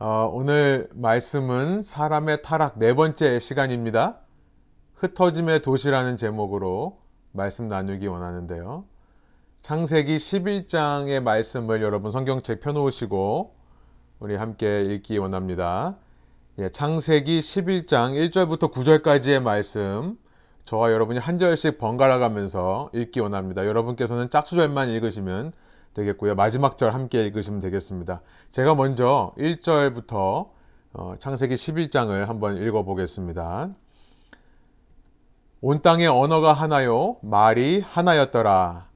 어, 오늘 말씀은 사람의 타락 네 번째 시간입니다. 흩어짐의 도시라는 제목으로 말씀 나누기 원하는데요. 창세기 11장의 말씀을 여러분 성경책 펴놓으시고 우리 함께 읽기 원합니다. 예, 창세기 11장 1절부터 9절까지의 말씀 저와 여러분이 한 절씩 번갈아 가면서 읽기 원합니다. 여러분께서는 짝수절만 읽으시면 되겠고요. 마지막 절 함께 읽으시면 되겠습니다. 제가 먼저 1절부터 어, 창세기 11장을 한번 읽어보겠습니다. 온 땅의 언어가 하나요, 말이 하나였더라.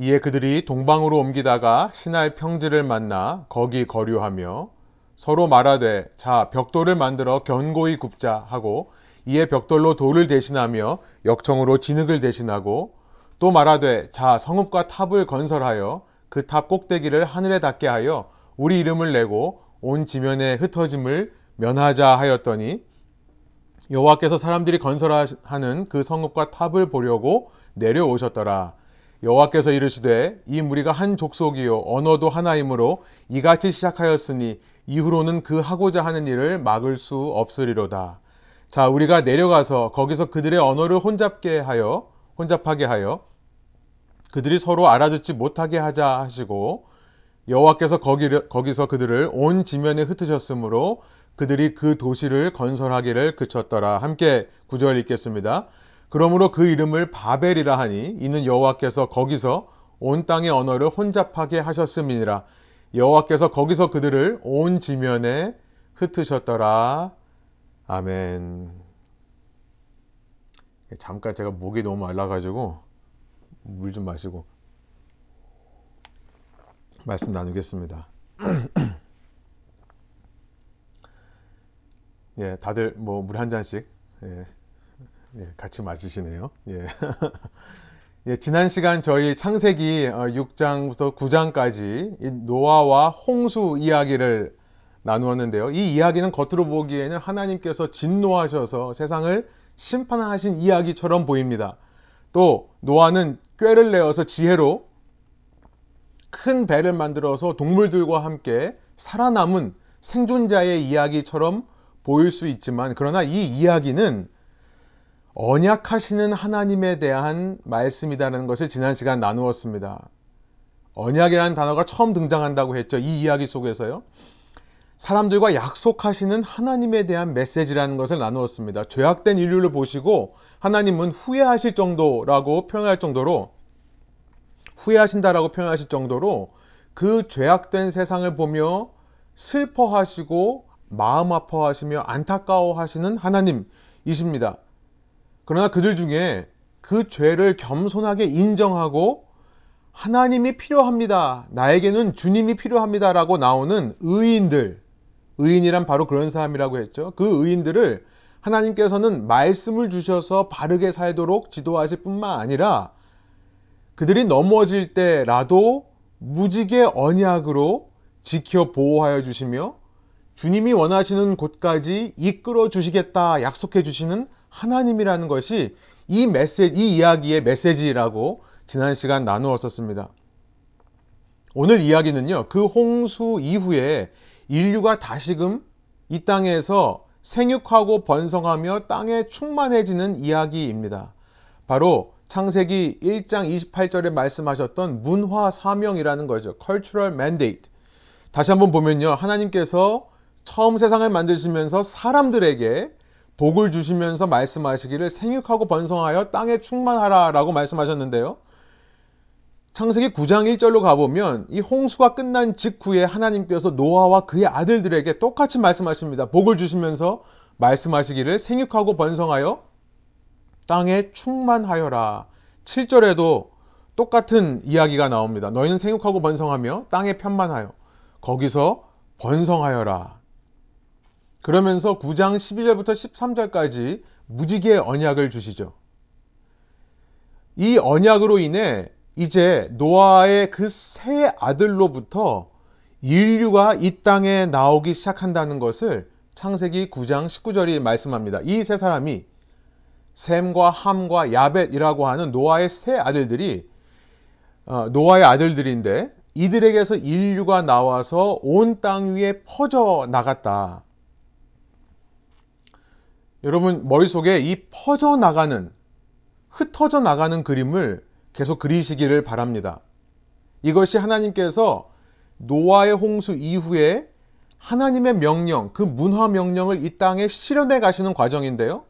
이에 그들이 동방으로 옮기다가 신할 평지를 만나 거기 거류하며 서로 말하되 자 벽돌을 만들어 견고히 굽자 하고 이에 벽돌로 돌을 대신하며 역청으로 진흙을 대신하고 또 말하되 자 성읍과 탑을 건설하여 그 탑 꼭대기를 하늘에 닿게 하여 우리 이름을 내고 온 지면에 흩어짐을 면하자 하였더니 여호와께서 사람들이 건설하는 그 성읍과 탑을 보려고 내려오셨더라. 여호와께서 이르시되 이 무리가 한 족속이요 언어도 하나이므로 이같이 시작하였으니 이후로는 그 하고자 하는 일을 막을 수 없으리로다. 자 우리가 내려가서 거기서 그들의 언어를 혼잡게 하여 혼잡하게 하여 그들이 서로 알아듣지 못하게 하자 하시고 여호와께서 거기서 그들을 온 지면에 흩으셨으므로 그들이 그 도시를 건설하기를 그쳤더라. 함께 구절 읽겠습니다. 그러므로 그 이름을 바벨이라 하니 이는 여호와께서 거기서 온 땅의 언어를 혼잡하게 하셨음이니라. 여호와께서 거기서 그들을 온 지면에 흩으셨더라. 아멘. 잠깐 제가 목이 너무 말라가지고 물 좀 마시고 말씀 나누겠습니다. 예, 다들 뭐 물 한 잔씩 예, 예, 같이 마시시네요. 예. 예, 지난 시간 저희 창세기 6장부터 어, 9장까지 노아와 홍수 이야기를 나누었는데요. 이 이야기는 겉으로 보기에는 하나님께서 진노하셔서 세상을 심판하신 이야기처럼 보입니다. 또 노아는 꾀를 내어서 지혜로 큰 배를 만들어서 동물들과 함께 살아남은 생존자의 이야기처럼 보일 수 있지만 그러나 이 이야기는 언약하시는 하나님에 대한 말씀이라는 것을 지난 시간 나누었습니다. 언약이라는 단어가 처음 등장한다고 했죠. 이 이야기 속에서요. 사람들과 약속하시는 하나님에 대한 메시지라는 것을 나누었습니다. 죄악된 인류를 보시고 하나님은 후회하실 정도라고 표현할 정도로 후회하신다라고 표현하실 정도로 그 죄악된 세상을 보며 슬퍼하시고 마음 아파하시며 안타까워하시는 하나님이십니다. 그러나 그들 중에 그 죄를 겸손하게 인정하고 하나님이 필요합니다. 나에게는 주님이 필요합니다라고 나오는 의인들, 의인이란 바로 그런 사람이라고 했죠. 그 의인들을 하나님께서는 말씀을 주셔서 바르게 살도록 지도하실 뿐만 아니라 그들이 넘어질 때라도 무지개 언약으로 지켜 보호하여 주시며 주님이 원하시는 곳까지 이끌어 주시겠다 약속해 주시는 하나님이라는 것이 이 메시지, 이 이야기의 메시지라고 지난 시간 나누었었습니다. 오늘 이야기는요, 그 홍수 이후에 인류가 다시금 이 땅에서 생육하고 번성하며 땅에 충만해지는 이야기입니다. 바로 창세기 1장 28절에 말씀하셨던 문화 사명이라는 거죠. cultural mandate. 다시 한번 보면요. 하나님께서 처음 세상을 만드시면서 사람들에게 복을 주시면서 말씀하시기를 생육하고 번성하여 땅에 충만하라 라고 말씀하셨는데요. 창세기 9장 1절로 가보면 이 홍수가 끝난 직후에 하나님께서 노아와 그의 아들들에게 똑같이 말씀하십니다. 복을 주시면서 말씀하시기를 생육하고 번성하여 땅에 충만하여라. 7절에도 똑같은 이야기가 나옵니다. 너희는 생육하고 번성하며 땅에 편만하여 거기서 번성하여라. 그러면서 9장 12절부터 13절까지 무지개 언약을 주시죠. 이 언약으로 인해 이제 노아의 그 세 아들로부터 인류가 이 땅에 나오기 시작한다는 것을 창세기 9장 19절이 말씀합니다. 이 세 사람이 샘과 함과 야벳이라고 하는 노아의 세 아들들이 어, 노아의 아들들인데 이들에게서 인류가 나와서 온 땅 위에 퍼져 나갔다. 여러분 머릿속에 이 퍼져 나가는 흩어져 나가는 그림을 계속 그리시기를 바랍니다. 이것이 하나님께서 노아의 홍수 이후에 하나님의 명령, 그 문화 명령을 이 땅에 실현해 가시는 과정인데요.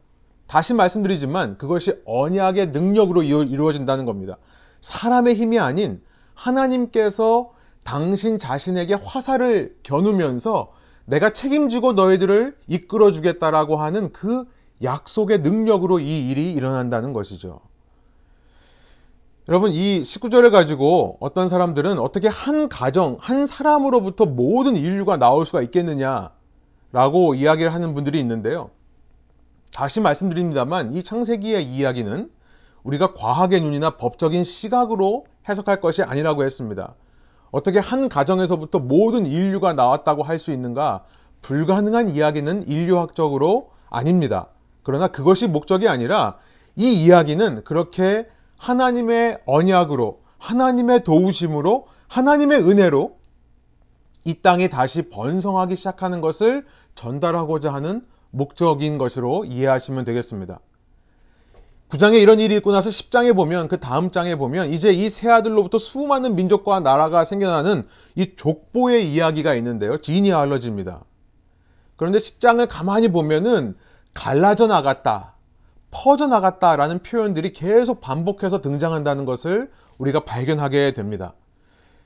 다시 말씀드리지만 그것이 언약의 능력으로 이루어진다는 겁니다. 사람의 힘이 아닌 하나님께서 당신 자신에게 화살을 겨누면서 내가 책임지고 너희들을 이끌어 주겠다라고 하는 그 약속의 능력으로 이 일이 일어난다는 것이죠. 여러분, 이 19절을 가지고 어떤 사람들은 어떻게 한 가정, 한 사람으로부터 모든 인류가 나올 수가 있겠느냐라고 이야기를 하는 분들이 있는데요. 다시 말씀드립니다만 이 창세기의 이야기는 우리가 과학의 눈이나 법적인 시각으로 해석할 것이 아니라고 했습니다. 어떻게 한 가정에서부터 모든 인류가 나왔다고 할 수 있는가? 불가능한 이야기는 인류학적으로 아닙니다. 그러나 그것이 목적이 아니라 이 이야기는 그렇게 하나님의 언약으로, 하나님의 도우심으로, 하나님의 은혜로 이 땅이 다시 번성하기 시작하는 것을 전달하고자 하는 목적인 것으로 이해하시면 되겠습니다. 9장에 이런 일이 있고 나서 10장에 보면 그 다음 장에 보면 이제 이 세 아들로부터 수많은 민족과 나라가 생겨나는 이 족보의 이야기가 있는데요. 지니알러지입니다. 그런데 10장을 가만히 보면은 갈라져 나갔다, 퍼져 나갔다라는 표현들이 계속 반복해서 등장한다는 것을 우리가 발견하게 됩니다.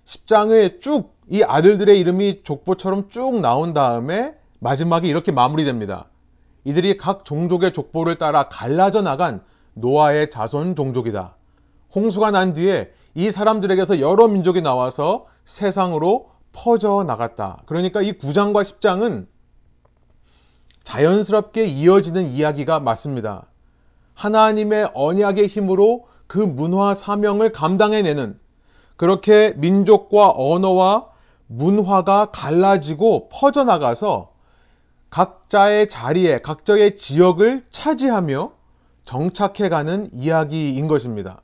10장에 쭉 이 아들들의 이름이 족보처럼 쭉 나온 다음에 마지막에 이렇게 마무리됩니다. 이들이 각 종족의 족보를 따라 갈라져 나간 노아의 자손 종족이다. 홍수가 난 뒤에 이 사람들에게서 여러 민족이 나와서 세상으로 퍼져 나갔다. 그러니까 이 9장과 10장은 자연스럽게 이어지는 이야기가 맞습니다. 하나님의 언약의 힘으로 그 문화 사명을 감당해내는 그렇게 민족과 언어와 문화가 갈라지고 퍼져나가서 각자의 자리에, 각자의 지역을 차지하며 정착해가는 이야기인 것입니다.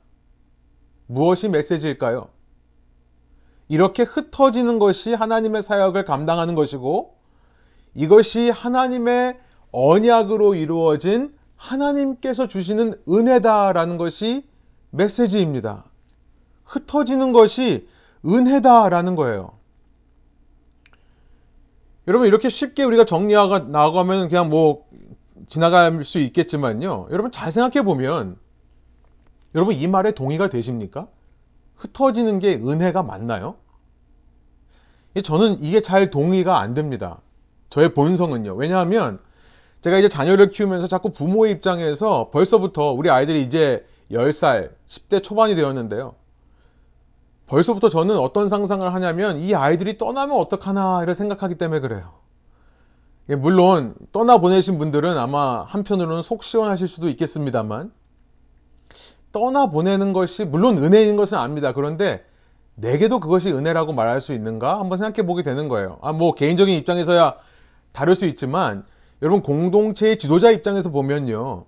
무엇이 메시지일까요? 이렇게 흩어지는 것이 하나님의 사역을 감당하는 것이고 이것이 하나님의 언약으로 이루어진 하나님께서 주시는 은혜다라는 것이 메시지입니다. 흩어지는 것이 은혜다라는 거예요. 여러분 이렇게 쉽게 우리가 정리하고 나가면 그냥 뭐 지나갈 수 있겠지만요. 여러분 잘 생각해 보면 여러분 이 말에 동의가 되십니까? 흩어지는 게 은혜가 맞나요? 저는 이게 잘 동의가 안 됩니다. 저의 본성은요. 왜냐하면 제가 이제 자녀를 키우면서 자꾸 부모의 입장에서 벌써부터 우리 아이들이 이제 10살, 10대 초반이 되었는데요. 벌써부터 저는 어떤 상상을 하냐면 이 아이들이 떠나면 어떡하나 이런 생각하기 때문에 그래요. 예, 물론 떠나보내신 분들은 아마 한편으로는 속 시원하실 수도 있겠습니다만 떠나보내는 것이 물론 은혜인 것은 압니다. 그런데 내게도 그것이 은혜라고 말할 수 있는가? 한번 생각해 보게 되는 거예요. 아, 뭐 개인적인 입장에서야 다를 수 있지만 여러분 공동체의 지도자 입장에서 보면요.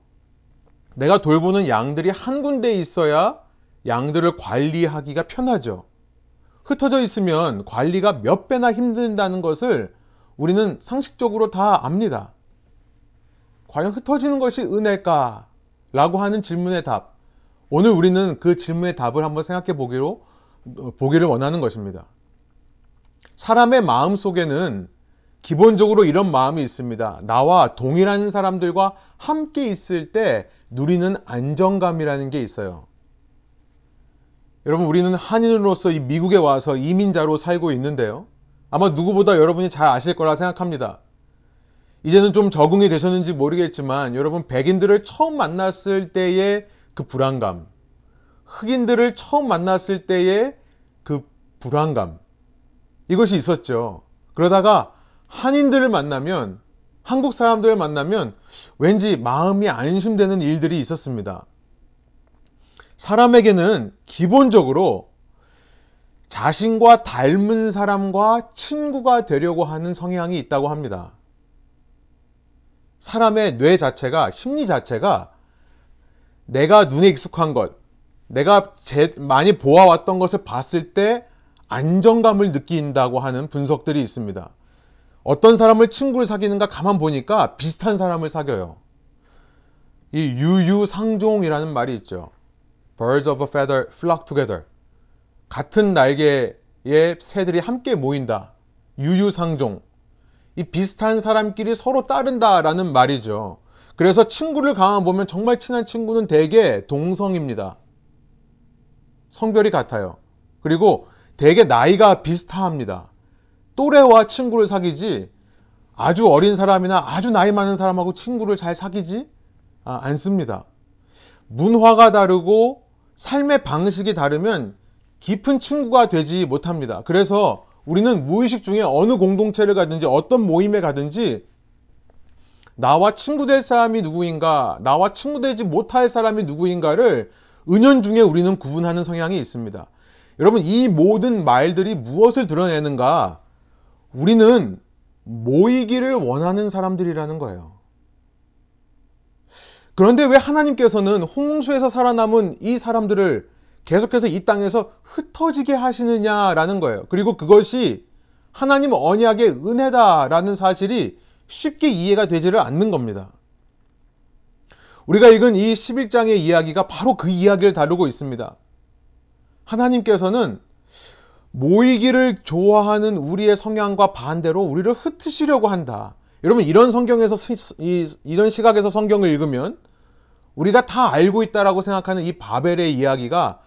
내가 돌보는 양들이 한 군데에 있어야 양들을 관리하기가 편하죠. 흩어져 있으면 관리가 몇 배나 힘든다는 것을 우리는 상식적으로 다 압니다. 과연 흩어지는 것이 은혜일까? 라고 하는 질문의 답. 오늘 우리는 그 질문의 답을 한번 생각해 보기로, 보기를 원하는 것입니다. 사람의 마음 속에는 기본적으로 이런 마음이 있습니다. 나와 동일한 사람들과 함께 있을 때 누리는 안정감이라는 게 있어요. 여러분, 우리는 한인으로서 이 미국에 와서 이민자로 살고 있는데요. 아마 누구보다 여러분이 잘 아실 거라 생각합니다. 이제는 좀 적응이 되셨는지 모르겠지만 여러분 백인들을 처음 만났을 때의 그 불안감, 흑인들을 처음 만났을 때의 그 불안감, 이것이 있었죠. 그러다가 한인들을 만나면, 한국 사람들을 만나면 왠지 마음이 안심되는 일들이 있었습니다. 사람에게는 기본적으로 자신과 닮은 사람과 친구가 되려고 하는 성향이 있다고 합니다. 사람의 뇌 자체가, 심리 자체가 내가 눈에 익숙한 것, 내가 많이 보아왔던 것을 봤을 때 안정감을 느낀다고 하는 분석들이 있습니다. 어떤 사람을 친구를 사귀는가 가만 보니까 비슷한 사람을 사귀어요. 이 유유상종이라는 말이 있죠. Birds of a feather flock together. 같은 날개의 새들이 함께 모인다. 유유상종. 이 비슷한 사람끼리 서로 따른다라는 말이죠. 그래서 친구를 가만 보면 정말 친한 친구는 대개 동성입니다. 성별이 같아요. 그리고 대개 나이가 비슷합니다. 또래와 친구를 사귀지 아주 어린 사람이나 아주 나이 많은 사람하고 친구를 잘 사귀지 아, 않습니다. 문화가 다르고 삶의 방식이 다르면 깊은 친구가 되지 못합니다. 그래서 우리는 무의식 중에 어느 공동체를 가든지 어떤 모임에 가든지 나와 친구 될 사람이 누구인가, 나와 친구 되지 못할 사람이 누구인가를 은연중에 우리는 구분하는 성향이 있습니다. 여러분, 이 모든 말들이 무엇을 드러내는가? 우리는 모이기를 원하는 사람들이라는 거예요. 그런데 왜 하나님께서는 홍수에서 살아남은 이 사람들을 계속해서 이 땅에서 흩어지게 하시느냐라는 거예요. 그리고 그것이 하나님 언약의 은혜다라는 사실이 쉽게 이해가 되지를 않는 겁니다. 우리가 읽은 이 11장의 이야기가 바로 그 이야기를 다루고 있습니다. 하나님께서는 모이기를 좋아하는 우리의 성향과 반대로 우리를 흩으시려고 한다. 여러분 이런 성경에서 이런 시각에서 성경을 읽으면 우리가 다 알고 있다라고 생각하는 이 바벨의 이야기가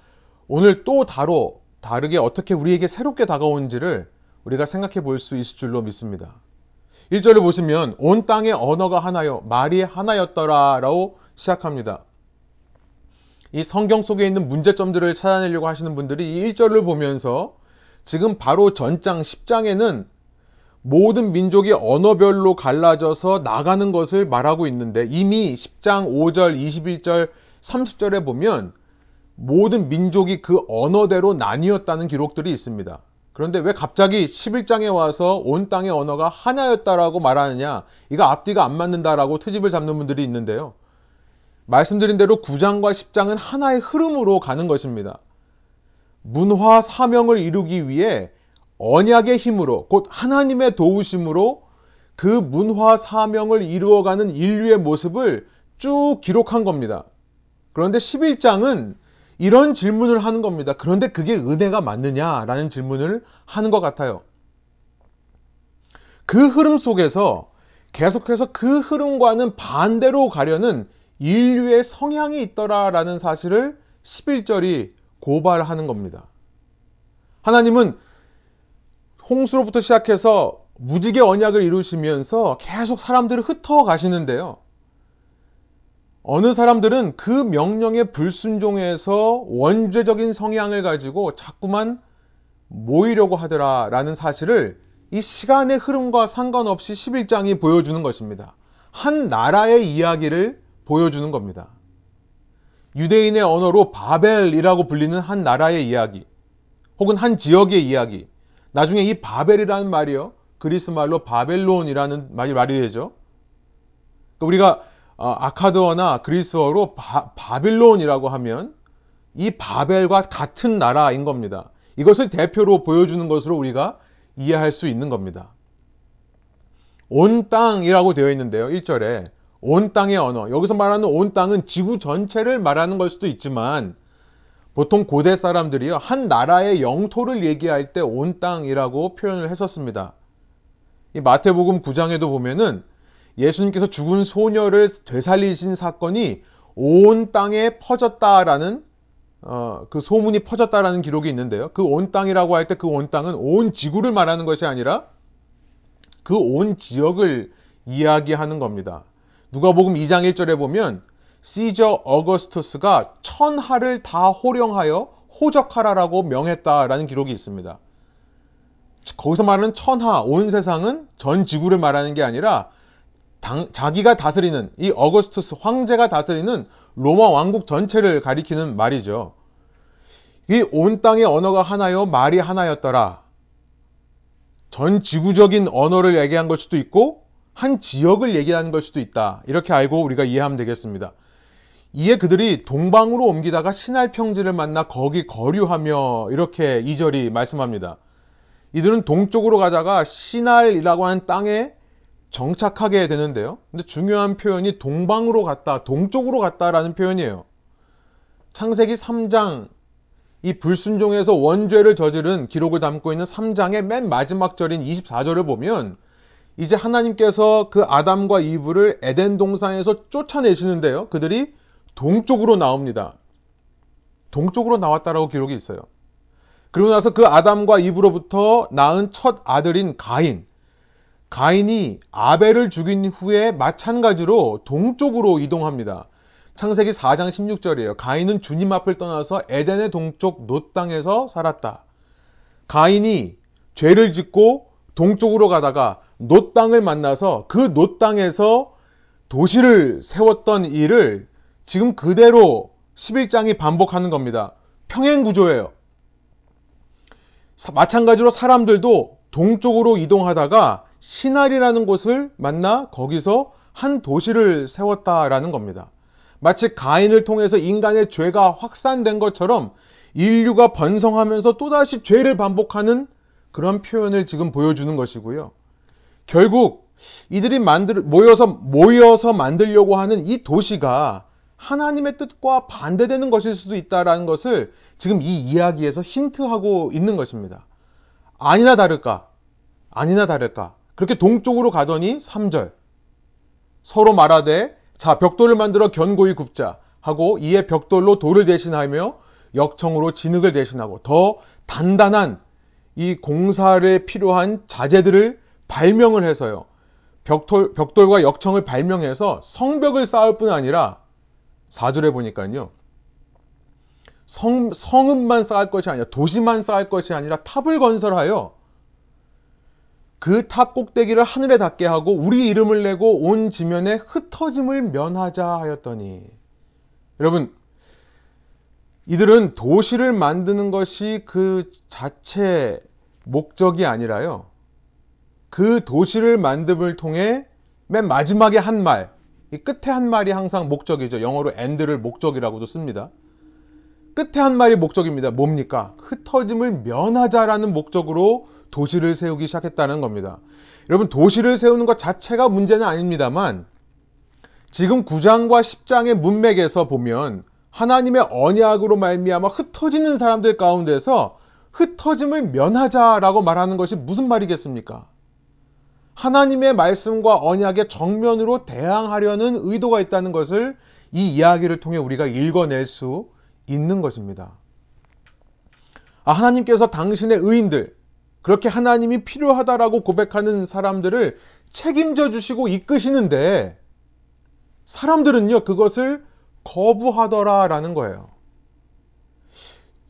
오늘 또 다로 다르게 어떻게 우리에게 새롭게 다가온지를 우리가 생각해 볼 수 있을 줄로 믿습니다. 1절을 보시면 온 땅의 언어가 하나요 말이 하나였더라라고 시작합니다. 이 성경 속에 있는 문제점들을 찾아내려고 하시는 분들이 이 1절을 보면서 지금 바로 전장 10장에는 모든 민족이 언어별로 갈라져서 나가는 것을 말하고 있는데 이미 10장 5절, 21절, 30절에 보면 모든 민족이 그 언어대로 나뉘었다는 기록들이 있습니다. 그런데 왜 갑자기 11장에 와서 온 땅의 언어가 하나였다라고 말하느냐? 이거 앞뒤가 안 맞는다라고 트집을 잡는 분들이 있는데요. 말씀드린 대로 9장과 10장은 하나의 흐름으로 가는 것입니다. 문화 사명을 이루기 위해 언약의 힘으로 곧 하나님의 도우심으로 그 문화 사명을 이루어가는 인류의 모습을 쭉 기록한 겁니다. 그런데 11장은 이런 질문을 하는 겁니다. 그런데 그게 은혜가 맞느냐라는 질문을 하는 것 같아요. 그 흐름 속에서 계속해서 그 흐름과는 반대로 가려는 인류의 성향이 있더라라는 사실을 11절이 고발하는 겁니다. 하나님은 홍수로부터 시작해서 무지개 언약을 이루시면서 계속 사람들을 흩어 가시는데요. 어느 사람들은 그 명령에 불순종해서 원죄적인 성향을 가지고 자꾸만 모이려고 하더라 라는 사실을 이 시간의 흐름과 상관없이 11장이 보여주는 것입니다. 한 나라의 이야기를 보여주는 겁니다. 유대인의 언어로 바벨이라고 불리는 한 나라의 이야기, 혹은 한 지역의 이야기. 나중에 이 바벨이라는 말이요. 그리스 말로 바벨론이라는 말이 말이 되죠. 그러니까 우리가 어, 아카드어나 그리스어로 바, 바빌론이라고 하면 이 바벨과 같은 나라인 겁니다. 이것을 대표로 보여주는 것으로 우리가 이해할 수 있는 겁니다. 온 땅이라고 되어 있는데요. 1절에 온 땅의 언어. 여기서 말하는 온 땅은 지구 전체를 말하는 걸 수도 있지만 보통 고대 사람들이요. 한 나라의 영토를 얘기할 때 온 땅이라고 표현을 했었습니다. 이 마태복음 9장에도 보면은 예수님께서 죽은 소녀를 되살리신 사건이 온 땅에 퍼졌다라는 어, 그 소문이 퍼졌다라는 기록이 있는데요. 그 온 땅이라고 할 때 그 온 땅은 온 지구를 말하는 것이 아니라 그 온 지역을 이야기하는 겁니다. 누가복음 2장 1절에 보면 시저 어거스투스가 천하를 다 호령하여 호적하라라고 명했다라는 기록이 있습니다. 거기서 말하는 천하, 온 세상은 전 지구를 말하는 게 아니라 당, 자기가 다스리는 이 어거스투스 황제가 다스리는 로마 왕국 전체를 가리키는 말이죠. 이 온 땅의 언어가 하나요, 말이 하나였더라. 전 지구적인 언어를 얘기한 걸 수도 있고 한 지역을 얘기하는 걸 수도 있다. 이렇게 알고 우리가 이해하면 되겠습니다. 이에 그들이 동방으로 옮기다가 신할 평지를 만나 거기 거류하며 이렇게 이절이 말씀합니다. 이들은 동쪽으로 가다가 신할이라고 하는 땅에 정착하게 되는데요. 근데 중요한 표현이 동방으로 갔다, 동쪽으로 갔다라는 표현이에요. 창세기 3장 이 불순종에서 원죄를 저지른 기록을 담고 있는 3장의 맨 마지막 절인 24절을 보면 이제 하나님께서 그 아담과 이브를 에덴 동산에서 쫓아내시는데요. 그들이 동쪽으로 나옵니다. 동쪽으로 나왔다라고 기록이 있어요. 그리고 나서 그 아담과 이브로부터 낳은 첫 아들인 가인. 가인이 아벨을 죽인 후에 마찬가지로 동쪽으로 이동합니다. 창세기 4장 16절이에요. 가인은 주님 앞을 떠나서 에덴의 동쪽 놋 땅에서 살았다. 가인이 죄를 짓고 동쪽으로 가다가 놋 땅을 만나서 그 놋 땅에서 도시를 세웠던 일을 지금 그대로 11장이 반복하는 겁니다. 평행 구조예요. 마찬가지로 사람들도 동쪽으로 이동하다가 신할이라는 곳을 만나 거기서 한 도시를 세웠다라는 겁니다. 마치 가인을 통해서 인간의 죄가 확산된 것처럼 인류가 번성하면서 또다시 죄를 반복하는 그런 표현을 지금 보여주는 것이고요. 결국 이들이 만들, 모여서, 모여서 만들려고 하는 이 도시가 하나님의 뜻과 반대되는 것일 수도 있다라는 것을 지금 이 이야기에서 힌트하고 있는 것입니다. 아니나 다를까? 아니나 다를까? 그렇게 동쪽으로 가더니 3절. 서로 말하되 자 벽돌을 만들어 견고히 굽자 하고 이에 벽돌로 돌을 대신하며 역청으로 진흙을 대신하고 더 단단한 이 공사를 필요한 자재들을 발명을 해서요. 벽돌, 벽돌과 역청을 발명해서 성벽을 쌓을 뿐 아니라 4절에 보니까요. 성, 성읍만 쌓을 것이 아니라 도시만 쌓을 것이 아니라 탑을 건설하여 그 탑 꼭대기를 하늘에 닿게 하고 우리 이름을 내고 온 지면에 흩어짐을 면하자 하였더니 여러분 이들은 도시를 만드는 것이 그 자체 목적이 아니라요. 그 도시를 만듦을 통해 맨 마지막에 한 말, 이 끝에 한 말이 항상 목적이죠. 영어로 end를 목적이라고도 씁니다. 끝에 한 말이 목적입니다. 뭡니까? 흩어짐을 면하자라는 목적으로 도시를 세우기 시작했다는 겁니다. 여러분, 도시를 세우는 것 자체가 문제는 아닙니다만, 지금 9장과 10장의 문맥에서 보면 하나님의 언약으로 말미암아 흩어지는 사람들 가운데서 흩어짐을 면하자라고 말하는 것이 무슨 말이겠습니까? 하나님의 말씀과 언약의 정면으로 대항하려는 의도가 있다는 것을 이 이야기를 통해 우리가 읽어낼 수 있는 것입니다. 아, 하나님께서 당신의 의인들, 그렇게 하나님이 필요하다라고 고백하는 사람들을 책임져 주시고 이끄시는데 사람들은요, 그것을 거부하더라라는 거예요.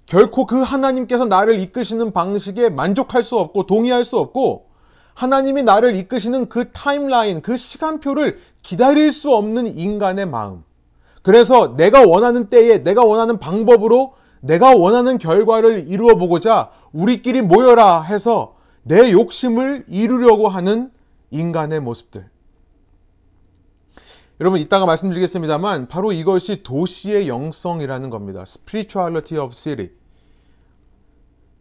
결코 그 하나님께서 나를 이끄시는 방식에 만족할 수 없고 동의할 수 없고 하나님이 나를 이끄시는 그 타임라인, 그 시간표를 기다릴 수 없는 인간의 마음. 그래서 내가 원하는 때에 내가 원하는 방법으로 내가 원하는 결과를 이루어 보고자 우리끼리 모여라 해서 내 욕심을 이루려고 하는 인간의 모습들. 여러분 이따가 말씀드리겠습니다만 바로 이것이 도시의 영성이라는 겁니다. Spirituality of City.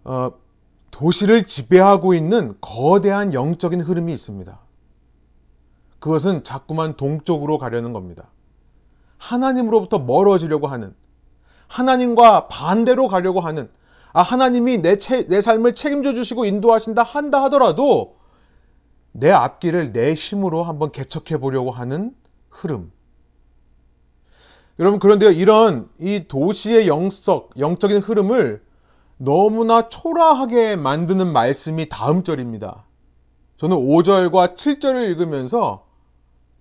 어, 도시를 지배하고 있는 거대한 영적인 흐름이 있습니다. 그것은 자꾸만 동쪽으로 가려는 겁니다. 하나님으로부터 멀어지려고 하는, 하나님과 반대로 가려고 하는, 아, 하나님이 내, 채, 내 삶을 책임져 주시고 인도하신다 한다 하더라도 내 앞길을 내 힘으로 한번 개척해 보려고 하는 흐름. 여러분, 그런데요, 이런 이 도시의 영적, 영적인 흐름을 너무나 초라하게 만드는 말씀이 다음 절입니다. 저는 5절과 7절을 읽으면서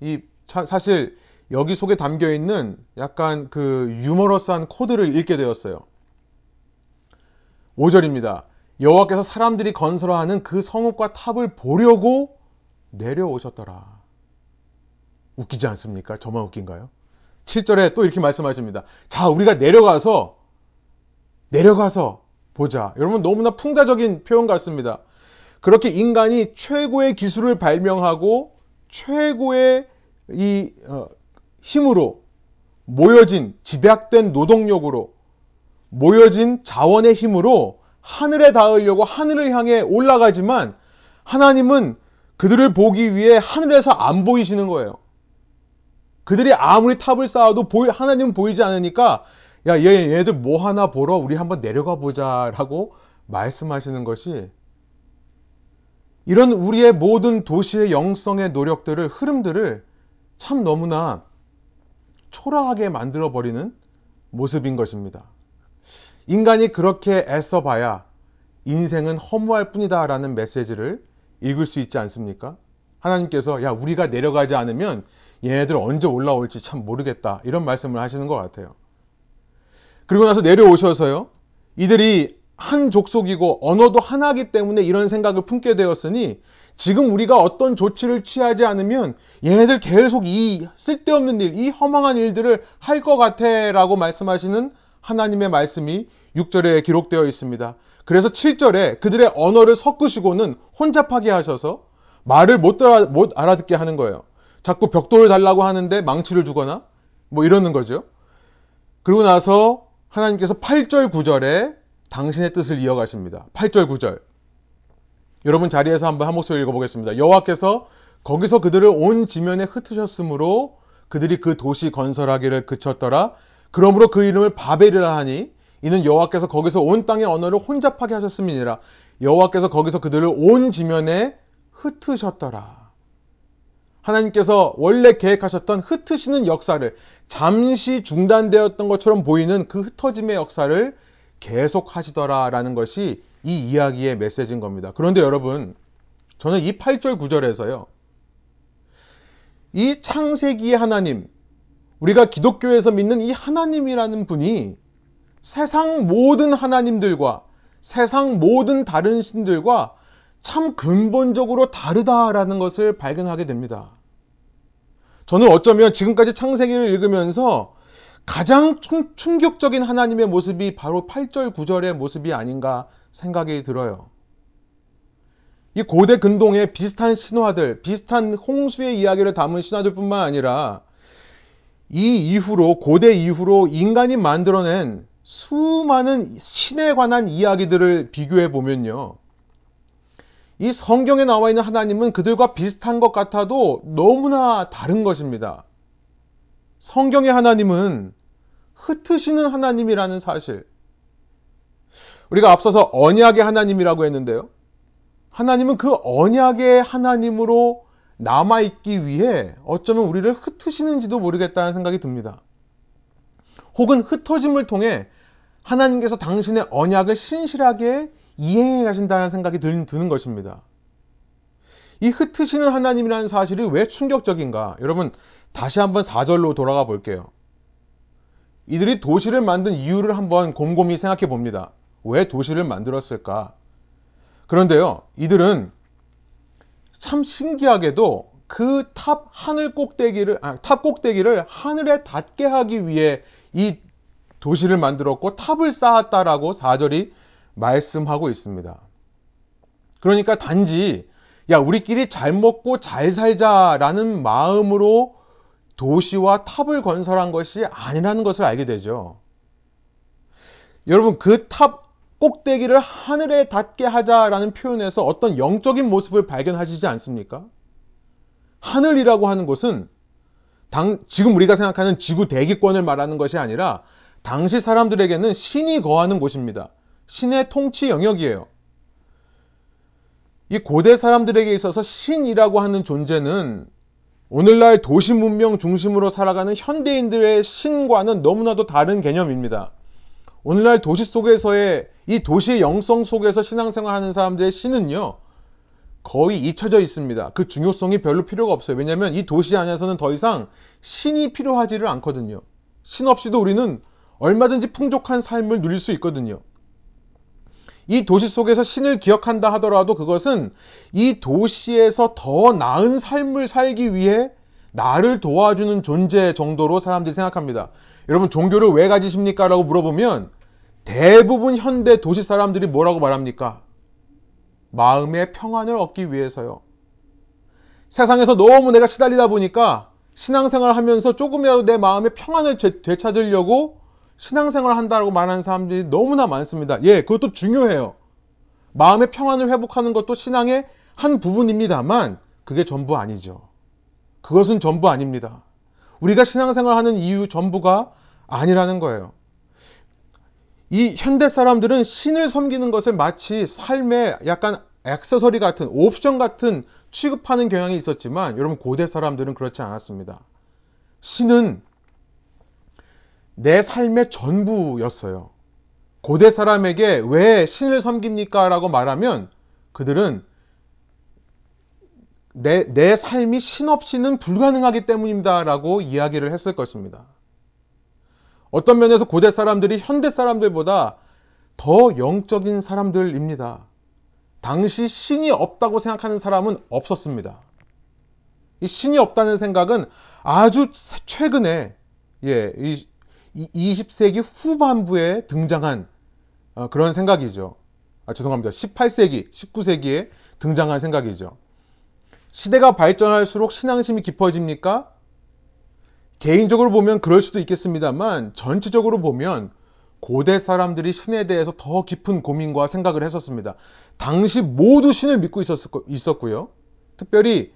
이 사실 여기 속에 담겨 있는 약간 그 유머러스한 코드를 읽게 되었어요. 5절입니다. 여호와께서 사람들이 건설하는 그 성읍과 탑을 보려고 내려오셨더라. 웃기지 않습니까? 저만 웃긴가요? 7절에 또 이렇게 말씀하십니다. 자, 우리가 내려가서 내려가서 보자. 여러분 너무나 풍자적인 표현 같습니다. 그렇게 인간이 최고의 기술을 발명하고 최고의 이 어, 힘으로 모여진 집약된 노동력으로 모여진 자원의 힘으로 하늘에 닿으려고 하늘을 향해 올라가지만 하나님은 그들을 보기 위해 하늘에서 안 보이시는 거예요. 그들이 아무리 탑을 쌓아도 하나님은 보이지 않으니까 야, 얘, 얘들 뭐 하나 보러 우리 한번 내려가 보자 라고 말씀하시는 것이 이런 우리의 모든 도시의 영성의 노력들을, 흐름들을 참 너무나 초라하게 만들어버리는 모습인 것입니다. 인간이 그렇게 애써 봐야 인생은 허무할 뿐이다 라는 메시지를 읽을 수 있지 않습니까? 하나님께서 야, 우리가 내려가지 않으면 얘네들 언제 올라올지 참 모르겠다. 이런 말씀을 하시는 것 같아요. 그리고 나서 내려오셔서요. 이들이 한 족속이고 언어도 하나이기 때문에 이런 생각을 품게 되었으니 지금 우리가 어떤 조치를 취하지 않으면 얘네들 계속 이 쓸데없는 일, 이 허망한 일들을 할 것 같아 라고 말씀하시는 하나님의 말씀이 6절에 기록되어 있습니다. 그래서 7절에 그들의 언어를 섞으시고는 혼잡하게 하셔서 말을 못, 알아, 못 알아듣게 하는 거예요. 자꾸 벽돌을 달라고 하는데 망치를 주거나 뭐 이러는 거죠. 그리고 나서 하나님께서 8절 9절에 당신의 뜻을 이어가십니다. 8절 9절. 여러분 자리에서 한번 한 목소리 읽어보겠습니다. 여호와께서 거기서 그들을 온 지면에 흩으셨으므로 그들이 그 도시 건설하기를 그쳤더라. 그러므로 그 이름을 바벨이라 하니 이는 여호와께서 거기서 온 땅의 언어를 혼잡하게 하셨음이니라. 여호와께서 거기서 그들을 온 지면에 흩으셨더라. 하나님께서 원래 계획하셨던 흩으시는 역사를 잠시 중단되었던 것처럼 보이는 그 흩어짐의 역사를 계속 하시더라라는 것이 이 이야기의 메시지인 겁니다. 그런데 여러분, 저는 이 8절 9절에서요. 이 창세기의 하나님, 우리가 기독교에서 믿는 이 하나님이라는 분이 세상 모든 하나님들과 세상 모든 다른 신들과 참 근본적으로 다르다라는 것을 발견하게 됩니다. 저는 어쩌면 지금까지 창세기를 읽으면서 가장 충 격적인 하나님의 모습이 바로 8절, 9절의 모습이 아닌가 생각이 들어요. 이 고대 근동의 비슷한 신화들, 비슷한 홍수의 이야기를 담은 신화들 뿐만 아니라 이 이후로, 고대 이후로 인간이 만들어낸 수많은 신에 관한 이야기들을 비교해 보면요. 이 성경에 나와 있는 하나님은 그들과 비슷한 것 같아도 너무나 다른 것입니다. 성경의 하나님은 흩으시는 하나님이라는 사실. 우리가 앞서서 언약의 하나님이라고 했는데요. 하나님은 그 언약의 하나님으로 남아있기 위해 어쩌면 우리를 흩으시는지도 모르겠다는 생각이 듭니다. 혹은 흩어짐을 통해 하나님께서 당신의 언약을 신실하게 이행해 가신다는 생각이 드는 것입니다. 이 흩으시는 하나님이라는 사실이 왜 충격적인가? 여러분, 다시 한번 4절로 돌아가 볼게요. 이들이 도시를 만든 이유를 한번 곰곰이 생각해 봅니다. 왜 도시를 만들었을까? 그런데요, 이들은 참 신기하게도 그 탑 하늘 꼭대기를, 아, 탑 꼭대기를 하늘에 닿게 하기 위해 이 도시를 만들었고 탑을 쌓았다라고 4절이 말씀하고 있습니다. 그러니까 단지 야 우리끼리 잘 먹고 잘 살자라는 마음으로 도시와 탑을 건설한 것이 아니라는 것을 알게 되죠. 여러분 그 탑 꼭대기를 하늘에 닿게 하자라는 표현에서 어떤 영적인 모습을 발견하시지 않습니까? 하늘이라고 하는 곳은 당, 지금 우리가 생각하는 지구 대기권을 말하는 것이 아니라 당시 사람들에게는 신이 거하는 곳입니다. 신의 통치 영역이에요. 이 고대 사람들에게 있어서 신이라고 하는 존재는 오늘날 도시 문명 중심으로 살아가는 현대인들의 신과는 너무나도 다른 개념입니다. 오늘날 도시 속에서의 이 도시의 영성 속에서 신앙생활 하는 사람들의 신은요, 거의 잊혀져 있습니다. 그 중요성이 별로 필요가 없어요. 왜냐하면 이 도시 안에서는 더 이상 신이 필요하지를 않거든요. 신 없이도 우리는 얼마든지 풍족한 삶을 누릴 수 있거든요. 이 도시 속에서 신을 기억한다 하더라도 그것은 이 도시에서 더 나은 삶을 살기 위해 나를 도와주는 존재 정도로 사람들이 생각합니다. 여러분, 종교를 왜 가지십니까? 라고 물어보면 대부분 현대 도시 사람들이 뭐라고 말합니까? 마음의 평안을 얻기 위해서요. 세상에서 너무 내가 시달리다 보니까 신앙생활 하면서 조금이라도 내 마음의 평안을 되찾으려고 신앙생활 한다고 말하는 사람들이 너무나 많습니다. 예, 그것도 중요해요. 마음의 평안을 회복하는 것도 신앙의 한 부분입니다만 그게 전부 아니죠. 그것은 전부 아닙니다. 우리가 신앙생활 하는 이유 전부가 아니라는 거예요. 이 현대 사람들은 신을 섬기는 것을 마치 삶의 약간 액세서리 같은 옵션 같은 취급하는 경향이 있었지만 여러분 고대 사람들은 그렇지 않았습니다. 신은 내 삶의 전부였어요. 고대 사람에게 왜 신을 섬깁니까? 라고 말하면 그들은 내, 내 삶이 신 없이는 불가능하기 때문입니다. 라고 이야기를 했을 것입니다. 어떤 면에서 고대 사람들이 현대 사람들보다 더 영적인 사람들입니다. 당시 신이 없다고 생각하는 사람은 없었습니다. 이 신이 없다는 생각은 아주 최근에 예, 이 20세기 후반부에 등장한 어, 그런 생각이죠. 아, 죄송합니다. 18세기, 19세기에 등장한 생각이죠. 시대가 발전할수록 신앙심이 깊어집니까? 개인적으로 보면 그럴 수도 있겠습니다만 전체적으로 보면 고대 사람들이 신에 대해서 더 깊은 고민과 생각을 했었습니다. 당시 모두 신을 믿고 있었고요. 특별히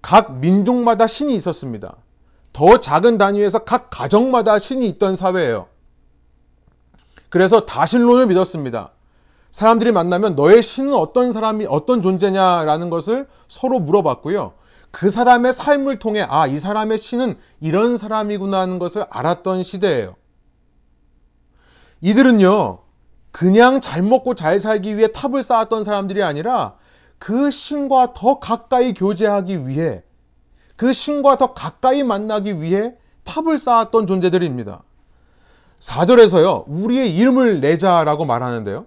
각 민족마다 신이 있었습니다. 더 작은 단위에서 각 가정마다 신이 있던 사회예요. 그래서 다신론을 믿었습니다. 사람들이 만나면 너의 신은 어떤 사람이 어떤 존재냐라는 것을 서로 물어봤고요. 그 사람의 삶을 통해 아, 이 사람의 신은 이런 사람이구나 하는 것을 알았던 시대예요. 이들은요, 그냥 잘 먹고 잘 살기 위해 탑을 쌓았던 사람들이 아니라 그 신과 더 가까이 교제하기 위해 그 신과 더 가까이 만나기 위해 탑을 쌓았던 존재들입니다. 4절에서요, 우리의 이름을 내자라고 말하는데요.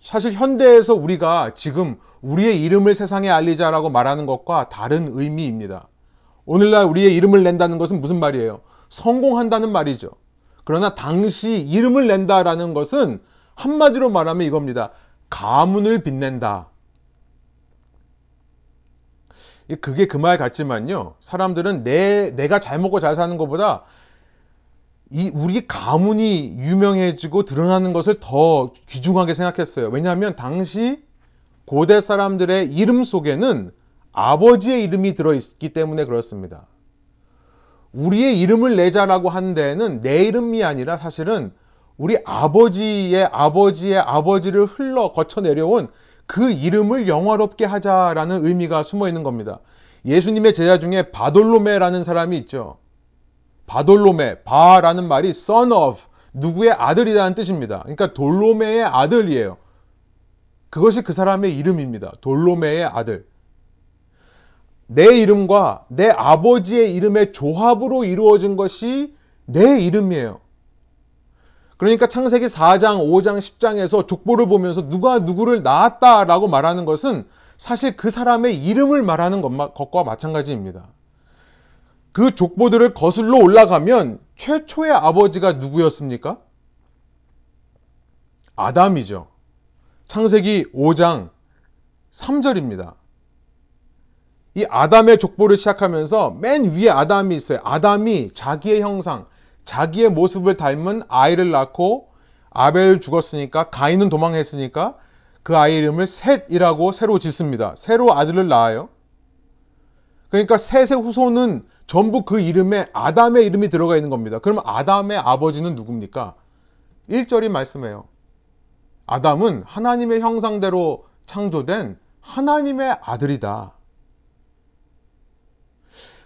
사실 현대에서 우리가 지금 우리의 이름을 세상에 알리자라고 말하는 것과 다른 의미입니다. 오늘날 우리의 이름을 낸다는 것은 무슨 말이에요? 성공한다는 말이죠. 그러나 당시 이름을 낸다라는 것은 한마디로 말하면 이겁니다. 가문을 빛낸다. 그게 그 말 같지만요. 사람들은 내, 내가 잘 먹고 잘 사는 것보다 이 우리 가문이 유명해지고 드러나는 것을 더 귀중하게 생각했어요. 왜냐하면 당시 고대 사람들의 이름 속에는 아버지의 이름이 들어있기 때문에 그렇습니다. 우리의 이름을 내자라고 한 데에는 내 이름이 아니라 사실은 우리 아버지의 아버지의 아버지를 흘러 거쳐 내려온 그 이름을 영화롭게 하자라는 의미가 숨어 있는 겁니다. 예수님의 제자 중에 바돌로메라는 사람이 있죠. 바돌로메, 바라는 말이 son of, 누구의 아들이라는 뜻입니다. 그러니까 돌로메의 아들이에요. 그것이 그 사람의 이름입니다. 돌로메의 아들. 내 이름과 내 아버지의 이름의 조합으로 이루어진 것이 내 이름이에요. 그러니까 창세기 4장, 5장, 10장에서 족보를 보면서 누가 누구를 낳았다라고 말하는 것은 사실 그 사람의 이름을 말하는 것과 마찬가지입니다. 그 족보들을 거슬러 올라가면 최초의 아버지가 누구였습니까? 아담이죠. 창세기 5장 3절입니다. 이 아담의 족보를 시작하면서 맨 위에 아담이 있어요. 아담이 자기의 형상, 자기의 모습을 닮은 아이를 낳고 아벨 죽었으니까 가인은 도망했으니까 그 아이 이름을 셋이라고 새로 짓습니다. 새로 아들을 낳아요. 그러니까 셋의 후손은 전부 그 이름에 아담의 이름이 들어가 있는 겁니다. 그러면 아담의 아버지는 누굽니까? 1절이 말씀해요. 아담은 하나님의 형상대로 창조된 하나님의 아들이다.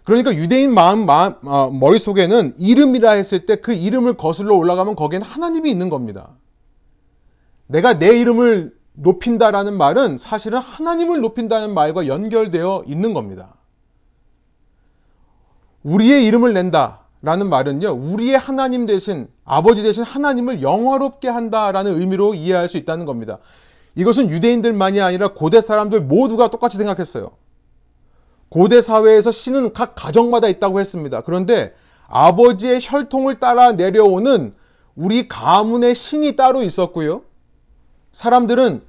그러니까 유대인 마음, 마음 어, 머릿속에는 이름이라 했을 때 그 이름을 거슬러 올라가면 거기에는 하나님이 있는 겁니다. 내가 내 이름을 높인다라는 말은 사실은 하나님을 높인다는 말과 연결되어 있는 겁니다. 우리의 이름을 낸다라는 말은요, 우리의 하나님 대신, 아버지 대신 하나님을 영화롭게 한다라는 의미로 이해할 수 있다는 겁니다. 이것은 유대인들만이 아니라 고대 사람들 모두가 똑같이 생각했어요. 고대 사회에서 신은 각 가정마다 있다고 했습니다. 그런데 아버지의 혈통을 따라 내려오는 우리 가문의 신이 따로 있었고요. 사람들은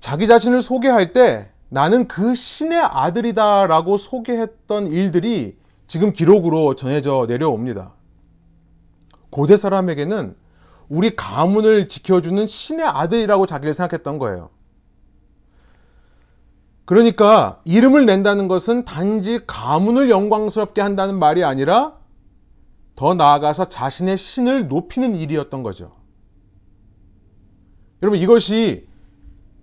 자기 자신을 소개할 때 나는 그 신의 아들이다라고 소개했던 일들이 지금 기록으로 전해져 내려옵니다. 고대 사람에게는 우리 가문을 지켜주는 신의 아들이라고 자기를 생각했던 거예요. 그러니까 이름을 낸다는 것은 단지 가문을 영광스럽게 한다는 말이 아니라 더 나아가서 자신의 신을 높이는 일이었던 거죠. 여러분 이것이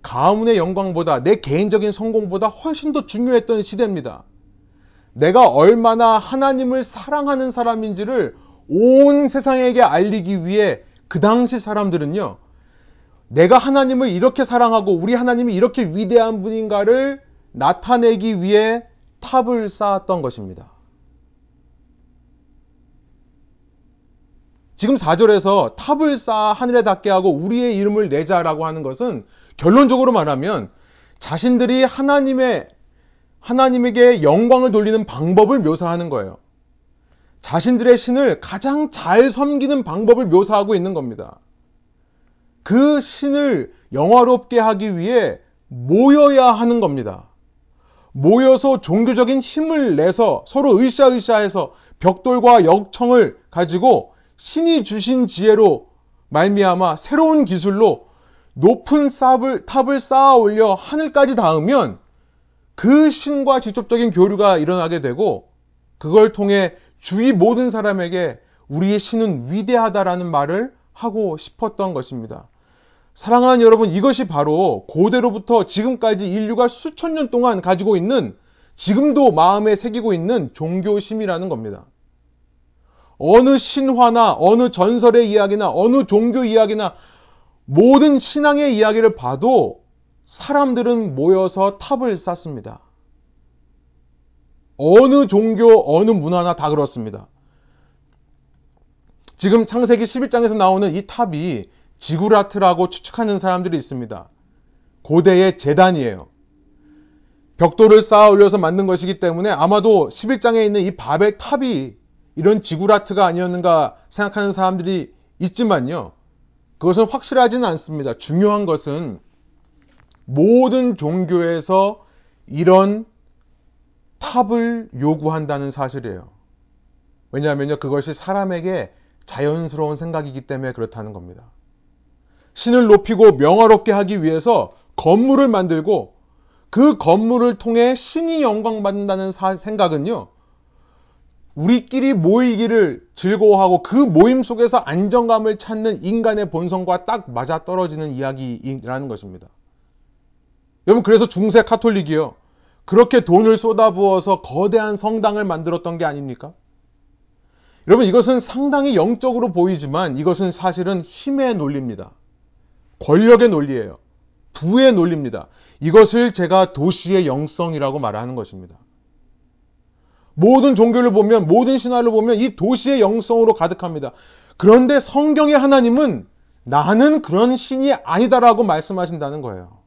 가문의 영광보다 내 개인적인 성공보다 훨씬 더 중요했던 시대입니다. 내가 얼마나 하나님을 사랑하는 사람인지를 온 세상에게 알리기 위해 그 당시 사람들은요, 내가 하나님을 이렇게 사랑하고 우리 하나님이 이렇게 위대한 분인가를 나타내기 위해 탑을 쌓았던 것입니다. 지금 4절에서 탑을 쌓아 하늘에 닿게 하고 우리의 이름을 내자라고 하는 것은 결론적으로 말하면 자신들이 하나님의 하나님에게 영광을 돌리는 방법을 묘사하는 거예요. 자신들의 신을 가장 잘 섬기는 방법을 묘사하고 있는 겁니다. 그 신을 영화롭게 하기 위해 모여야 하는 겁니다. 모여서 종교적인 힘을 내서 서로 으쌰으쌰해서 벽돌과 역청을 가지고 신이 주신 지혜로 말미암아 새로운 기술로 높은 탑을, 탑을 쌓아 올려 하늘까지 닿으면 그 신과 직접적인 교류가 일어나게 되고 그걸 통해 주위 모든 사람에게 우리의 신은 위대하다라는 말을 하고 싶었던 것입니다. 사랑하는 여러분, 이것이 바로 고대로부터 지금까지 인류가 수천 년 동안 가지고 있는 지금도 마음에 새기고 있는 종교심이라는 겁니다. 어느 신화나 어느 전설의 이야기나 어느 종교 이야기나 모든 신앙의 이야기를 봐도 사람들은 모여서 탑을 쌓습니다. 어느 종교, 어느 문화나 다 그렇습니다. 지금 창세기 11장에서 나오는 이 탑이 지구라트라고 추측하는 사람들이 있습니다. 고대의 재단이에요. 벽돌을 쌓아 올려서 만든 것이기 때문에 아마도 11장에 있는 이 바벨 탑이 이런 지구라트가 아니었는가 생각하는 사람들이 있지만요. 그것은 확실하지는 않습니다. 중요한 것은 모든 종교에서 이런 탑을 요구한다는 사실이에요. 왜냐하면요, 그것이 사람에게 자연스러운 생각이기 때문에 그렇다는 겁니다. 신을 높이고 명화롭게 하기 위해서 건물을 만들고 그 건물을 통해 신이 영광받는다는 생각은요, 우리끼리 모이기를 즐거워하고 그 모임 속에서 안정감을 찾는 인간의 본성과 딱 맞아 떨어지는 이야기라는 것입니다. 여러분, 그래서 중세 카톨릭이요. 그렇게 돈을 쏟아부어서 거대한 성당을 만들었던 게 아닙니까? 여러분, 이것은 상당히 영적으로 보이지만 이것은 사실은 힘의 논리입니다. 권력의 논리예요. 부의 논리입니다. 이것을 제가 도시의 영성이라고 말하는 것입니다. 모든 종교를 보면, 모든 신화를 보면 이 도시의 영성으로 가득합니다. 그런데 성경의 하나님은 나는 그런 신이 아니다라고 말씀하신다는 거예요.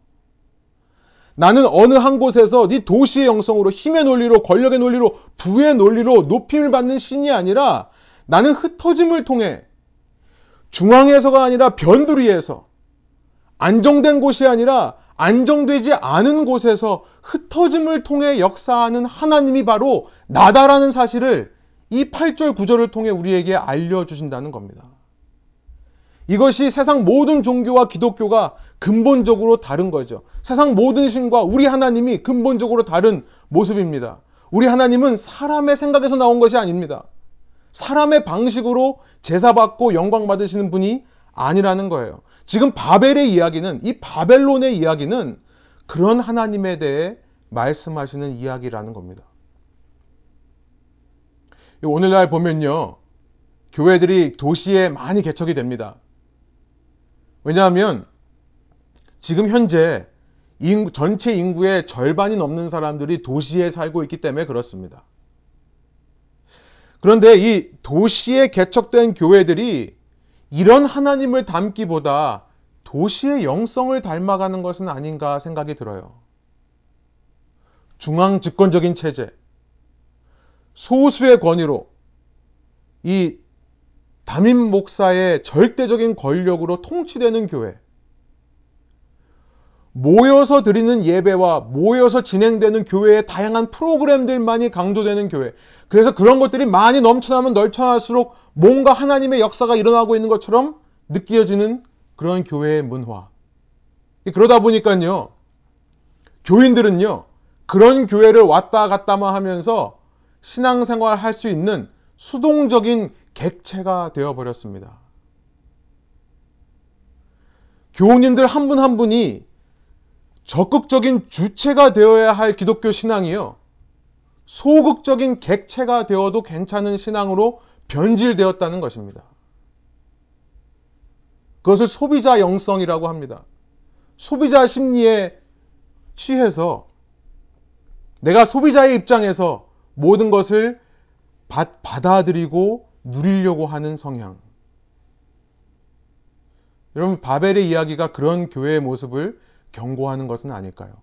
나는 어느 한 곳에서 네 도시의 영성으로 힘의 논리로 권력의 논리로 부의 논리로 높임을 받는 신이 아니라 나는 흩어짐을 통해 중앙에서가 아니라 변두리에서 안정된 곳이 아니라 안정되지 않은 곳에서 흩어짐을 통해 역사하는 하나님이 바로 나다라는 사실을 이 8절 9절을 통해 우리에게 알려주신다는 겁니다. 이것이 세상 모든 종교와 기독교가 근본적으로 다른 거죠. 세상 모든 신과 우리 하나님이 근본적으로 다른 모습입니다. 우리 하나님은 사람의 생각에서 나온 것이 아닙니다. 사람의 방식으로 제사받고 영광 받으시는 분이 아니라는 거예요. 지금 바벨의 이야기는, 이 바벨론의 이야기는 그런 하나님에 대해 말씀하시는 이야기라는 겁니다. 오늘날 보면요. 교회들이 도시에 많이 개척이 됩니다. 왜냐하면 지금 현재 인구, 전체 인구의 절반이 넘는 사람들이 도시에 살고 있기 때문에 그렇습니다. 그런데 이 도시에 개척된 교회들이 이런 하나님을 닮기보다 도시의 영성을 닮아가는 것은 아닌가 생각이 들어요. 중앙 집권적인 체제, 소수의 권위로 이 담임 목사의 절대적인 권력으로 통치되는 교회. 모여서 드리는 예배와 모여서 진행되는 교회의 다양한 프로그램들만이 강조되는 교회. 그래서 그런 것들이 많이 넘쳐나면 넘쳐날수록 뭔가 하나님의 역사가 일어나고 있는 것처럼 느껴지는 그런 교회의 문화. 그러다 보니까요, 교인들은요, 그런 교회를 왔다 갔다만 하면서 신앙생활 할 수 있는 수동적인 객체가 되어버렸습니다. 교우님들 한 분한 한 분이 적극적인 주체가 되어야 할 기독교 신앙이요. 소극적인 객체가 되어도 괜찮은 신앙으로 변질되었다는 것입니다. 그것을 소비자 영성이라고 합니다. 소비자 심리에 취해서 내가 소비자의 입장에서 모든 것을 받, 받아들이고 누리려고 하는 성향. 여러분, 바벨의 이야기가 그런 교회의 모습을 경고하는 것은 아닐까요?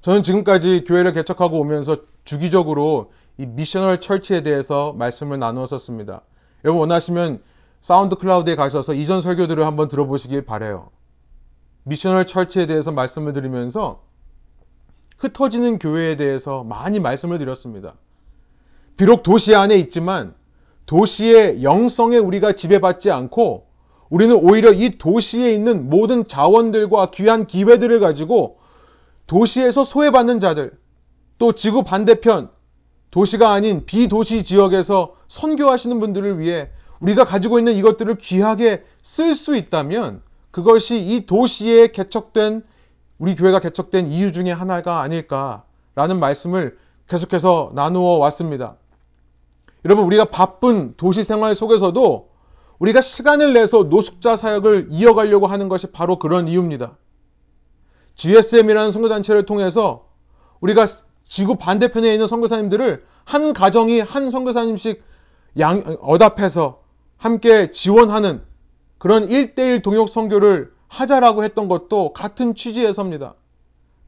저는 지금까지 교회를 개척하고 오면서 주기적으로 이 missional church에 대해서 말씀을 나누었었습니다. 여러분 원하시면 SoundCloud에 가셔서 이전 설교들을 한번 들어보시길 바래요. missional church에 대해서 말씀을 드리면서 흩어지는 교회에 대해서 많이 말씀을 드렸습니다. 비록 도시 안에 있지만 도시의 영성에 우리가 지배받지 않고 우리는 오히려 이 도시에 있는 모든 자원들과 귀한 기회들을 가지고 도시에서 소외받는 자들, 또 지구 반대편, 도시가 아닌 비도시 지역에서 선교하시는 분들을 위해 우리가 가지고 있는 이것들을 귀하게 쓸 수 있다면 그것이 이 도시에 개척된 우리 교회가 개척된 이유 중에 하나가 아닐까라는 말씀을 계속해서 나누어 왔습니다. 여러분 우리가 바쁜 도시 생활 속에서도 우리가 시간을 내서 노숙자 사역을 이어가려고 하는 것이 바로 그런 이유입니다. GSM이라는 선교단체를 통해서 우리가 지구 반대편에 있는 선교사님들을 한 가정이 한 선교사님씩 양, 어답해서 함께 지원하는 그런 1대1 동역 선교를 하자라고 했던 것도 같은 취지에서입니다.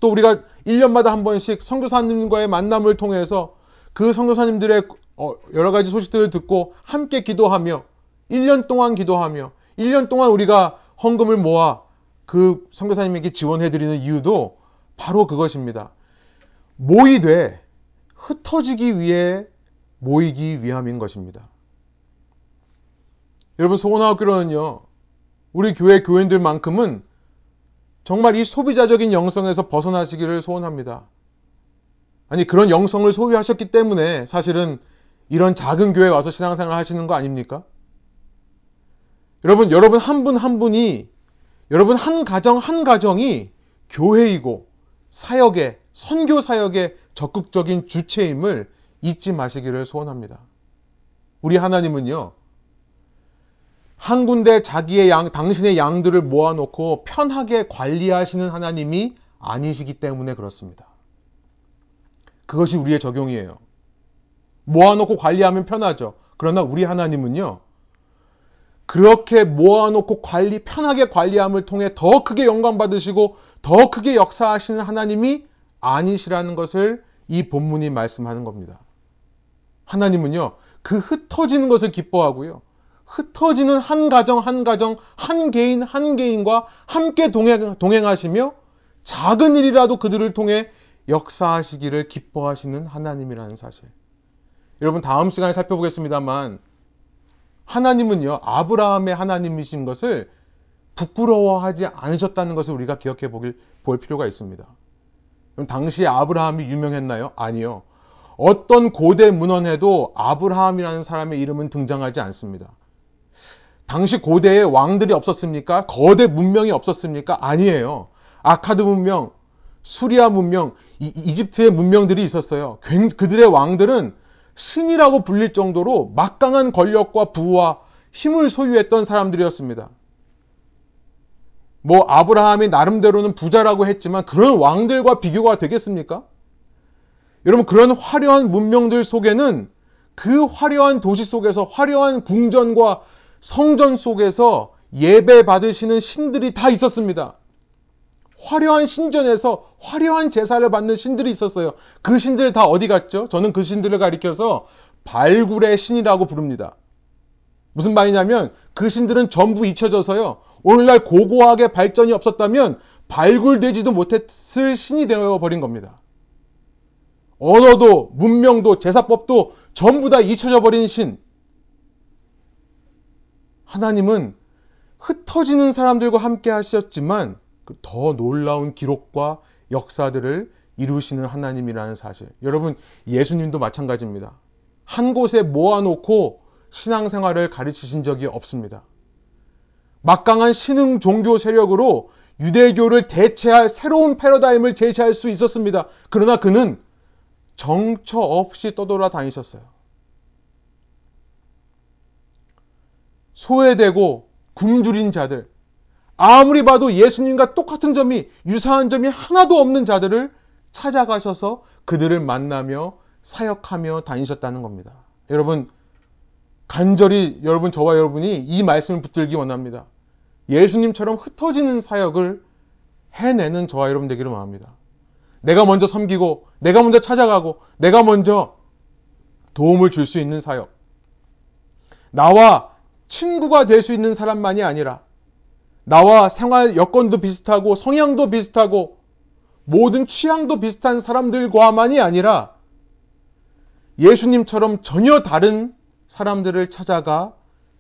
또 우리가 1년마다 한 번씩 선교사님과의 만남을 통해서 그 선교사님들의 어, 여러 가지 소식들을 듣고 함께 기도하며 1년 동안 기도하며 1년 동안 우리가 헌금을 모아 그 선교사님에게 지원해 드리는 이유도 바로 그것입니다. 모이되 흩어지기 위해 모이기 위함인 것입니다. 여러분 소원학교로는요 우리 교회 교인들만큼은 정말 이 소비자적인 영성에서 벗어나시기를 소원합니다. 아니 그런 영성을 소유하셨기 때문에 사실은 이런 작은 교회 와서 신앙생활 하시는 거 아닙니까? 여러분, 여러분 한 분한 한 분이 여러분 한 가정 한 가정이 교회이고 사역의 선교 사역의 적극적인 주체임을 잊지 마시기를 소원합니다. 우리 하나님은요. 한 군데 자기의 양, 당신의 양들을 모아놓고 편하게 관리하시는 하나님이 아니시기 때문에 그렇습니다. 그것이 우리의 적용이에요. 모아놓고 관리하면 편하죠. 그러나 우리 하나님은요. 그렇게 모아놓고 관리, 편하게 관리함을 통해 더 크게 영광 받으시고 더 크게 역사하시는 하나님이 아니시라는 것을 이 본문이 말씀하는 겁니다. 하나님은요, 그 흩어지는 것을 기뻐하고요. 흩어지는 한 가정, 한 가정, 한 개인, 한 개인과 함께 동행, 동행하시며 작은 일이라도 그들을 통해 역사하시기를 기뻐하시는 하나님이라는 사실. 여러분, 다음 시간에 살펴보겠습니다만, 하나님은요, 아브라함의 하나님이신 것을 부끄러워하지 않으셨다는 것을 우리가 기억해 보길, 볼 필요가 있습니다. 그럼 당시 아브라함이 유명했나요? 아니요. 어떤 고대 문헌에도 아브라함이라는 사람의 이름은 등장하지 않습니다. 당시 고대에 왕들이 없었습니까? 거대 문명이 없었습니까? 아니에요. 아카드 문명, 수리아 문명, 이, 집트의 문명들이 있었어요. 그들의 왕들은 신이라고 불릴 정도로 막강한 권력과 부와 힘을 소유했던 사람들이었습니다. 뭐 아브라함이 나름대로는 부자라고 했지만 그런 왕들과 비교가 되겠습니까? 여러분 그런 화려한 문명들 속에는 그 화려한 도시 속에서 화려한 궁전과 성전 속에서 예배 받으시는 신들이 다 있었습니다. 화려한 신전에서 화려한 제사를 받는 신들이 있었어요. 그 신들 다 어디 갔죠? 저는 그 신들을 가리켜서 발굴의 신이라고 부릅니다. 무슨 말이냐면 그 신들은 전부 잊혀져서요. 오늘날 고고하게 발전이 없었다면 발굴되지도 못했을 신이 되어 버린 겁니다. 언어도 문명도 제사법도 전부 다 잊혀져 버린 신. 하나님은 흩어지는 사람들과 함께 하셨지만 그더 놀라운 기록과 역사들을 이루시는 하나님이라는 사실. 여러분, 예수님도 마찬가지입니다. 한 곳에 모아놓고 신앙생활을 가르치신 적이 없습니다. 막강한 신흥 종교 세력으로 유대교를 대체할 새로운 패러다임을 제시할 수 있었습니다. 그러나 그는 정처 없이 떠돌아 다니셨어요. 소외되고 굶주린 자들, 아무리 봐도 예수님과 똑같은 점이, 유사한 점이 하나도 없는 자들을 찾아가셔서 그들을 만나며 사역하며 다니셨다는 겁니다. 여러분, 간절히 여러분, 저와 여러분이 이 말씀을 붙들기 원합니다. 예수님처럼 흩어지는 사역을 해내는 저와 여러분 되기를 원합니다. 내가 먼저 섬기고, 내가 먼저 찾아가고, 내가 먼저 도움을 줄 수 있는 사역. 나와 친구가 될 수 있는 사람만이 아니라, 나와 생활 여건도 비슷하고, 성향도 비슷하고, 모든 취향도 비슷한 사람들과만이 아니라, 예수님처럼 전혀 다른 사람들을 찾아가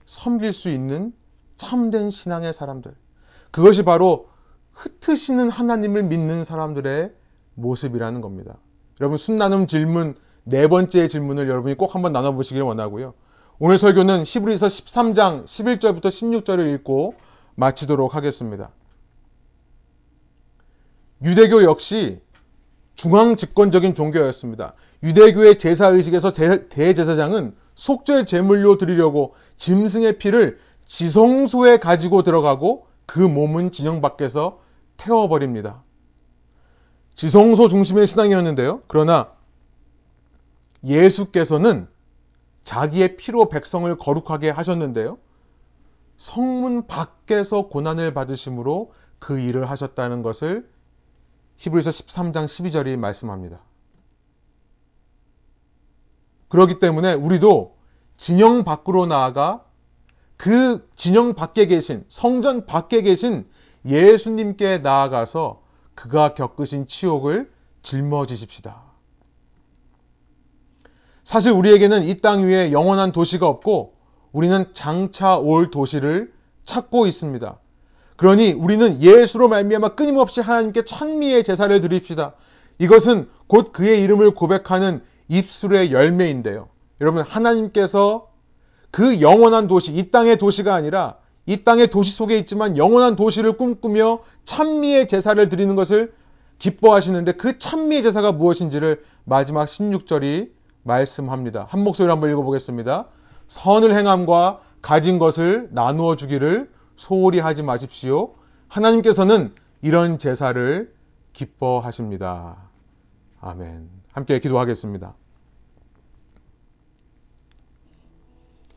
섬길 수 있는 참된 신앙의 사람들. 그것이 바로 흩으시는 하나님을 믿는 사람들의 모습이라는 겁니다. 여러분, 순나눔 질문, 네 번째 질문을 여러분이 꼭 한번 나눠보시길 원하고요. 오늘 설교는 히브리서 13장 11절부터 16절을 읽고 마치도록 하겠습니다. 유대교 역시 중앙 집권적인 종교였습니다. 유대교의 제사의식에서 대제사장은 속죄 제물로 드리려고 짐승의 피를 지성소에 가지고 들어가고 그 몸은 진영 밖에서 태워버립니다. 지성소 중심의 신앙이었는데요. 그러나 예수께서는 자기의 피로 백성을 거룩하게 하셨는데요. 성문 밖에서 고난을 받으심으로 그 일을 하셨다는 것을 히브리서 13장 12절이 말씀합니다. 그렇기 때문에 우리도 진영 밖으로 나아가 그 진영 밖에 계신 성전 밖에 계신 예수님께 나아가서 그가 겪으신 치욕을 짊어지십시다. 사실 우리에게는 이 땅 위에 영원한 도시가 없고 우리는 장차 올 도시를 찾고 있습니다. 그러니 우리는 예수로 말미암아 끊임없이 하나님께 찬미의 제사를 드립시다. 이것은 곧 그의 이름을 고백하는 입술의 열매인데요. 여러분 하나님께서 그 영원한 도시, 이 땅의 도시가 아니라 이 땅의 도시 속에 있지만 영원한 도시를 꿈꾸며 찬미의 제사를 드리는 것을 기뻐하시는데 그 찬미의 제사가 무엇인지를 마지막 16절이 말씀합니다. 한 목소리로 한번 읽어보겠습니다. 선을 행함과 가진 것을 나누어 주기를 소홀히 하지 마십시오. 하나님께서는 이런 제사를 기뻐하십니다. 아멘. 함께 기도하겠습니다.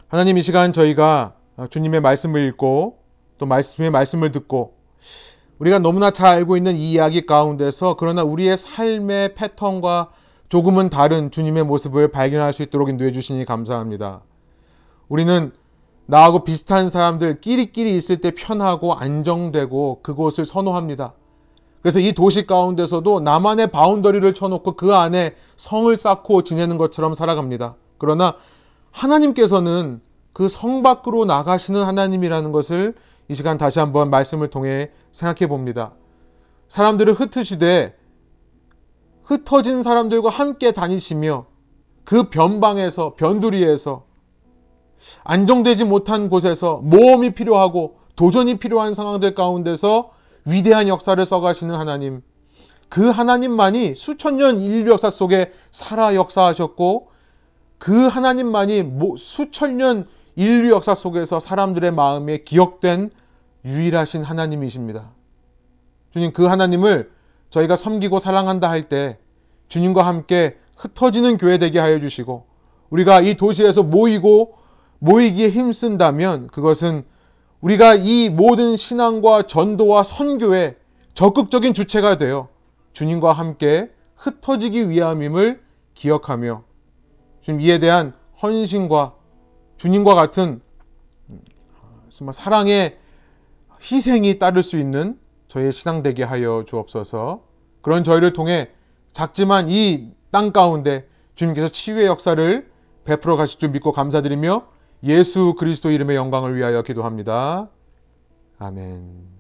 하나님 이 시간 저희가 주님의 말씀을 읽고 또 주님의 말씀을 듣고 우리가 너무나 잘 알고 있는 이 이야기 가운데서 그러나 우리의 삶의 패턴과 조금은 다른 주님의 모습을 발견할 수 있도록 인도해 주시니 감사합니다. 우리는 나하고 비슷한 사람들 끼리끼리 있을 때 편하고 안정되고 그곳을 선호합니다. 그래서 이 도시 가운데서도 나만의 바운더리를 쳐놓고 그 안에 성을 쌓고 지내는 것처럼 살아갑니다. 그러나 하나님께서는 그 성 밖으로 나가시는 하나님이라는 것을 이 시간 다시 한번 말씀을 통해 생각해 봅니다. 사람들을 흩으시되 흩어진 사람들과 함께 다니시며 그 변방에서 변두리에서 안정되지 못한 곳에서 모험이 필요하고 도전이 필요한 상황들 가운데서 위대한 역사를 써가시는 하나님. 그 하나님만이 수천 년 인류 역사 속에 살아 역사하셨고 그 하나님만이 수천 년 인류 역사 속에서 사람들의 마음에 기억된 유일하신 하나님이십니다. 주님 그 하나님을 저희가 섬기고 사랑한다 할 때 주님과 함께 흩어지는 교회 되게 하여 주시고 우리가 이 도시에서 모이고 모이기에 힘쓴다면 그것은 우리가 이 모든 신앙과 전도와 선교에 적극적인 주체가 되어 주님과 함께 흩어지기 위함임을 기억하며 지금 이에 대한 헌신과 주님과 같은 정말 사랑의 희생이 따를 수 있는 저희 신앙 되게 하여 주옵소서. 그런 저희를 통해 작지만 이 땅 가운데 주님께서 치유의 역사를 베풀어 가실 줄 믿고 감사드리며 예수 그리스도 이름의 영광을 위하여 기도합니다. 아멘.